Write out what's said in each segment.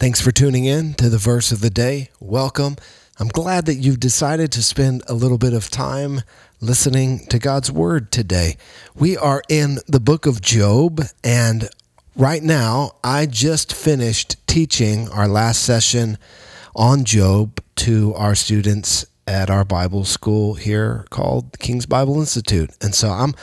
Thanks for tuning in to the verse of the day. Welcome. I'm glad that you've decided to spend a little bit of time listening to God's word today. We are in the book of Job, and right now I just finished teaching our last session on Job to our students at our Bible school here called King's Bible Institute. And so I'm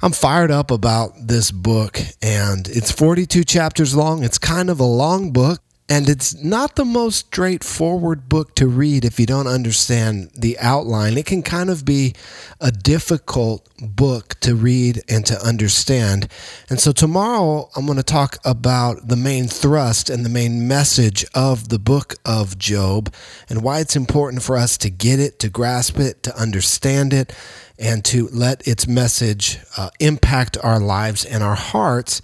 I'm fired up about this book and it's 42 chapters long. It's kind of a long book, and it's not the most straightforward book to read if you don't understand the outline. It can kind of be a difficult book to read and to understand. And so tomorrow I'm going to talk about the main thrust and the main message of the book of Job and why it's important for us to get it, to grasp it, to understand it, and to let its message uh, impact our lives and our hearts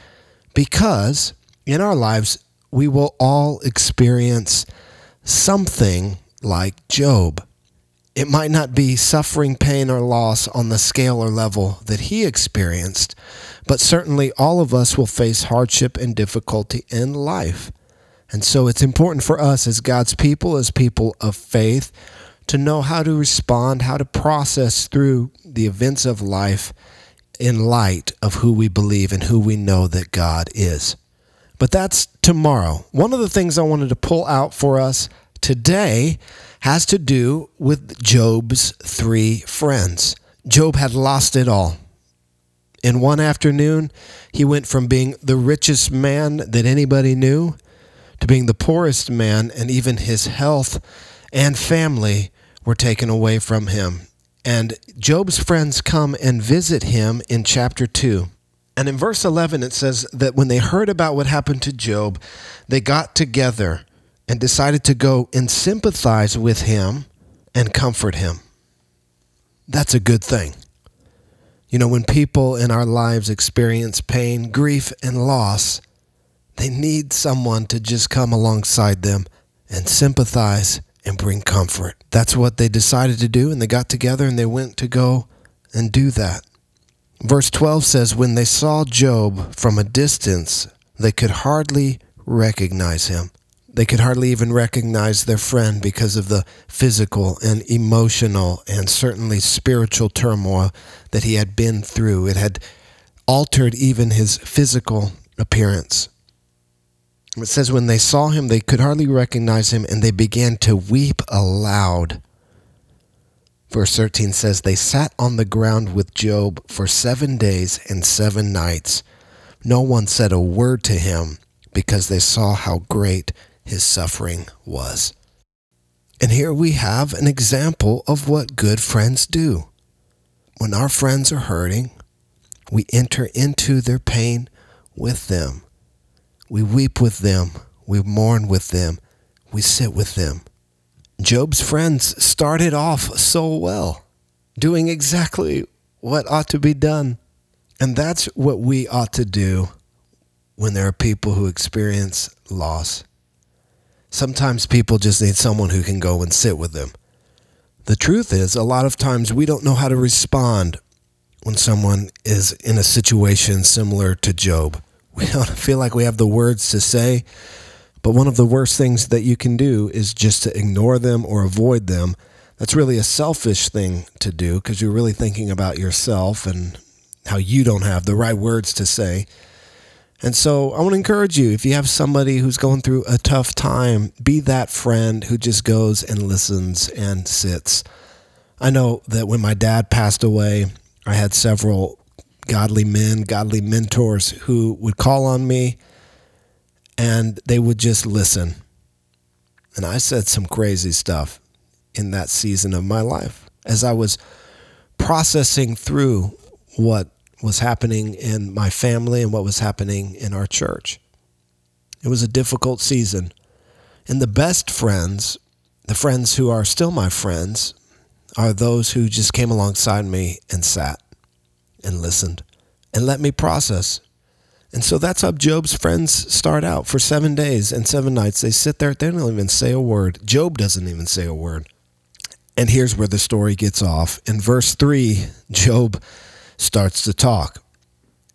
because in our lives, we will all experience something like Job. It might not be suffering, pain, or loss on the scale or level that he experienced, but certainly all of us will face hardship and difficulty in life. And so it's important for us as God's people, as people of faith, to know how to respond, how to process through the events of life in light of who we believe and who we know that God is. But that's tomorrow. One of the things I wanted to pull out for us today has to do with Job's three friends. Job had lost it all. In one afternoon, he went from being the richest man that anybody knew to being the poorest man, and even his health and family were taken away from him. And Job's friends come and visit him in chapter 2. And in verse 11, it says that when they heard about what happened to Job, they got together and decided to go and sympathize with him and comfort him. That's a good thing. You know, when people in our lives experience pain, grief, and loss, they need someone to just come alongside them and sympathize and bring comfort. That's what they decided to do, and they got together and they went to go and do that. Verse 12 says, When they saw Job from a distance, they could hardly recognize him. They could hardly even recognize their friend because of the physical and emotional and certainly spiritual turmoil that he had been through. It had altered even his physical appearance. It says, When they saw him, they could hardly recognize him, and they began to weep aloud. Verse 13 says, They sat on the ground with Job for seven days and seven nights. No one said a word to him because they saw how great his suffering was. And here we have an example of what good friends do. When our friends are hurting, we enter into their pain with them. We weep with them. We mourn with them. We sit with them. Job's friends started off so well, doing exactly what ought to be done. And that's what we ought to do when there are people who experience loss. Sometimes people just need someone who can go and sit with them. The truth is, a lot of times we don't know how to respond when someone is in a situation similar to Job. We don't feel like we have the words to say but one of the worst things that you can do is just to ignore them or avoid them. That's really a selfish thing to do because you're really thinking about yourself and how you don't have the right words to say. And so I want to encourage you if you have somebody who's going through a tough time, be that friend who just goes and listens and sits. I know that when my dad passed away, I had several godly men, godly mentors who would call on me and they would just listen. And I said some crazy stuff in that season of my life as I was processing through what was happening in my family and what was happening in our church. It was a difficult season. And the best friends, the friends who are still my friends, are those who just came alongside me and sat and listened and let me process and so that's how Job's friends start out for seven days and seven nights. They sit there, they don't even say a word. Job doesn't even say a word. And here's where the story gets off. In verse 3, Job starts to talk.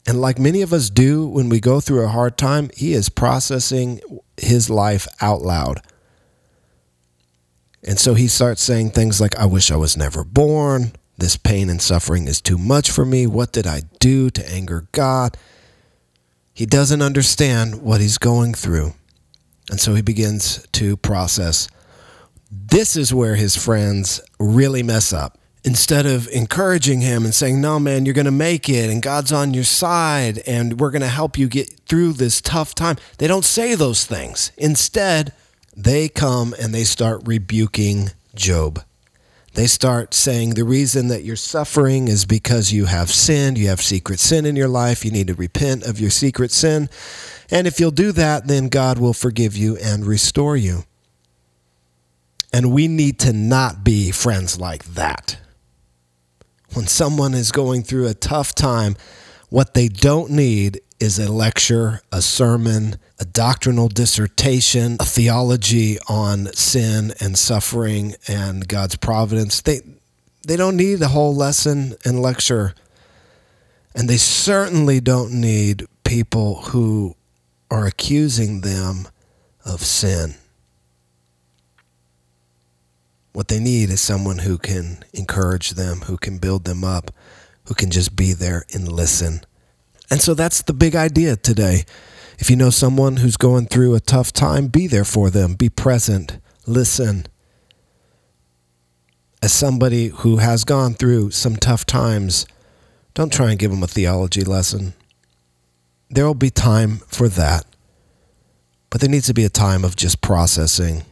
And like many of us do when we go through a hard time, he is processing his life out loud. And so he starts saying things like, I wish I was never born. This pain and suffering is too much for me. What did I do to anger God? He doesn't understand what he's going through. And so he begins to process. This is where his friends really mess up. Instead of encouraging him and saying, No, man, you're going to make it and God's on your side and we're going to help you get through this tough time, they don't say those things. Instead, they come and they start rebuking Job. They start saying the reason that you're suffering is because you have sinned, you have secret sin in your life, you need to repent of your secret sin. And if you'll do that, then God will forgive you and restore you. And we need to not be friends like that. When someone is going through a tough time, what they don't need is a lecture, a sermon, a doctrinal dissertation, a theology on sin and suffering and God's providence. They they don't need a whole lesson and lecture. And they certainly don't need people who are accusing them of sin. What they need is someone who can encourage them, who can build them up, who can just be there and listen. And so that's the big idea today. If you know someone who's going through a tough time, be there for them, be present, listen. As somebody who has gone through some tough times, don't try and give them a theology lesson. There will be time for that. But there needs to be a time of just processing,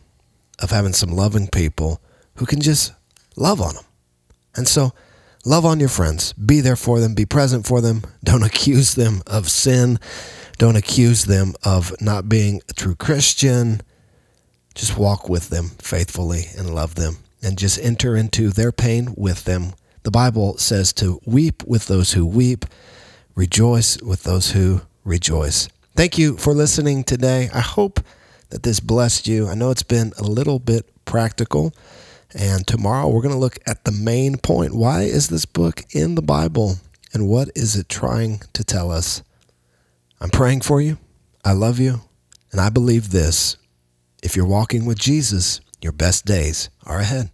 of having some loving people who can just love on them. And so, love on your friends. Be there for them. Be present for them. Don't accuse them of sin. Don't accuse them of not being a true Christian. Just walk with them faithfully and love them and just enter into their pain with them. The Bible says to weep with those who weep, rejoice with those who rejoice. Thank you for listening today. I hope that this blessed you. I know it's been a little bit practical. And tomorrow we're going to look at the main point. Why is this book in the Bible? And what is it trying to tell us? I'm praying for you. I love you. And I believe this if you're walking with Jesus, your best days are ahead.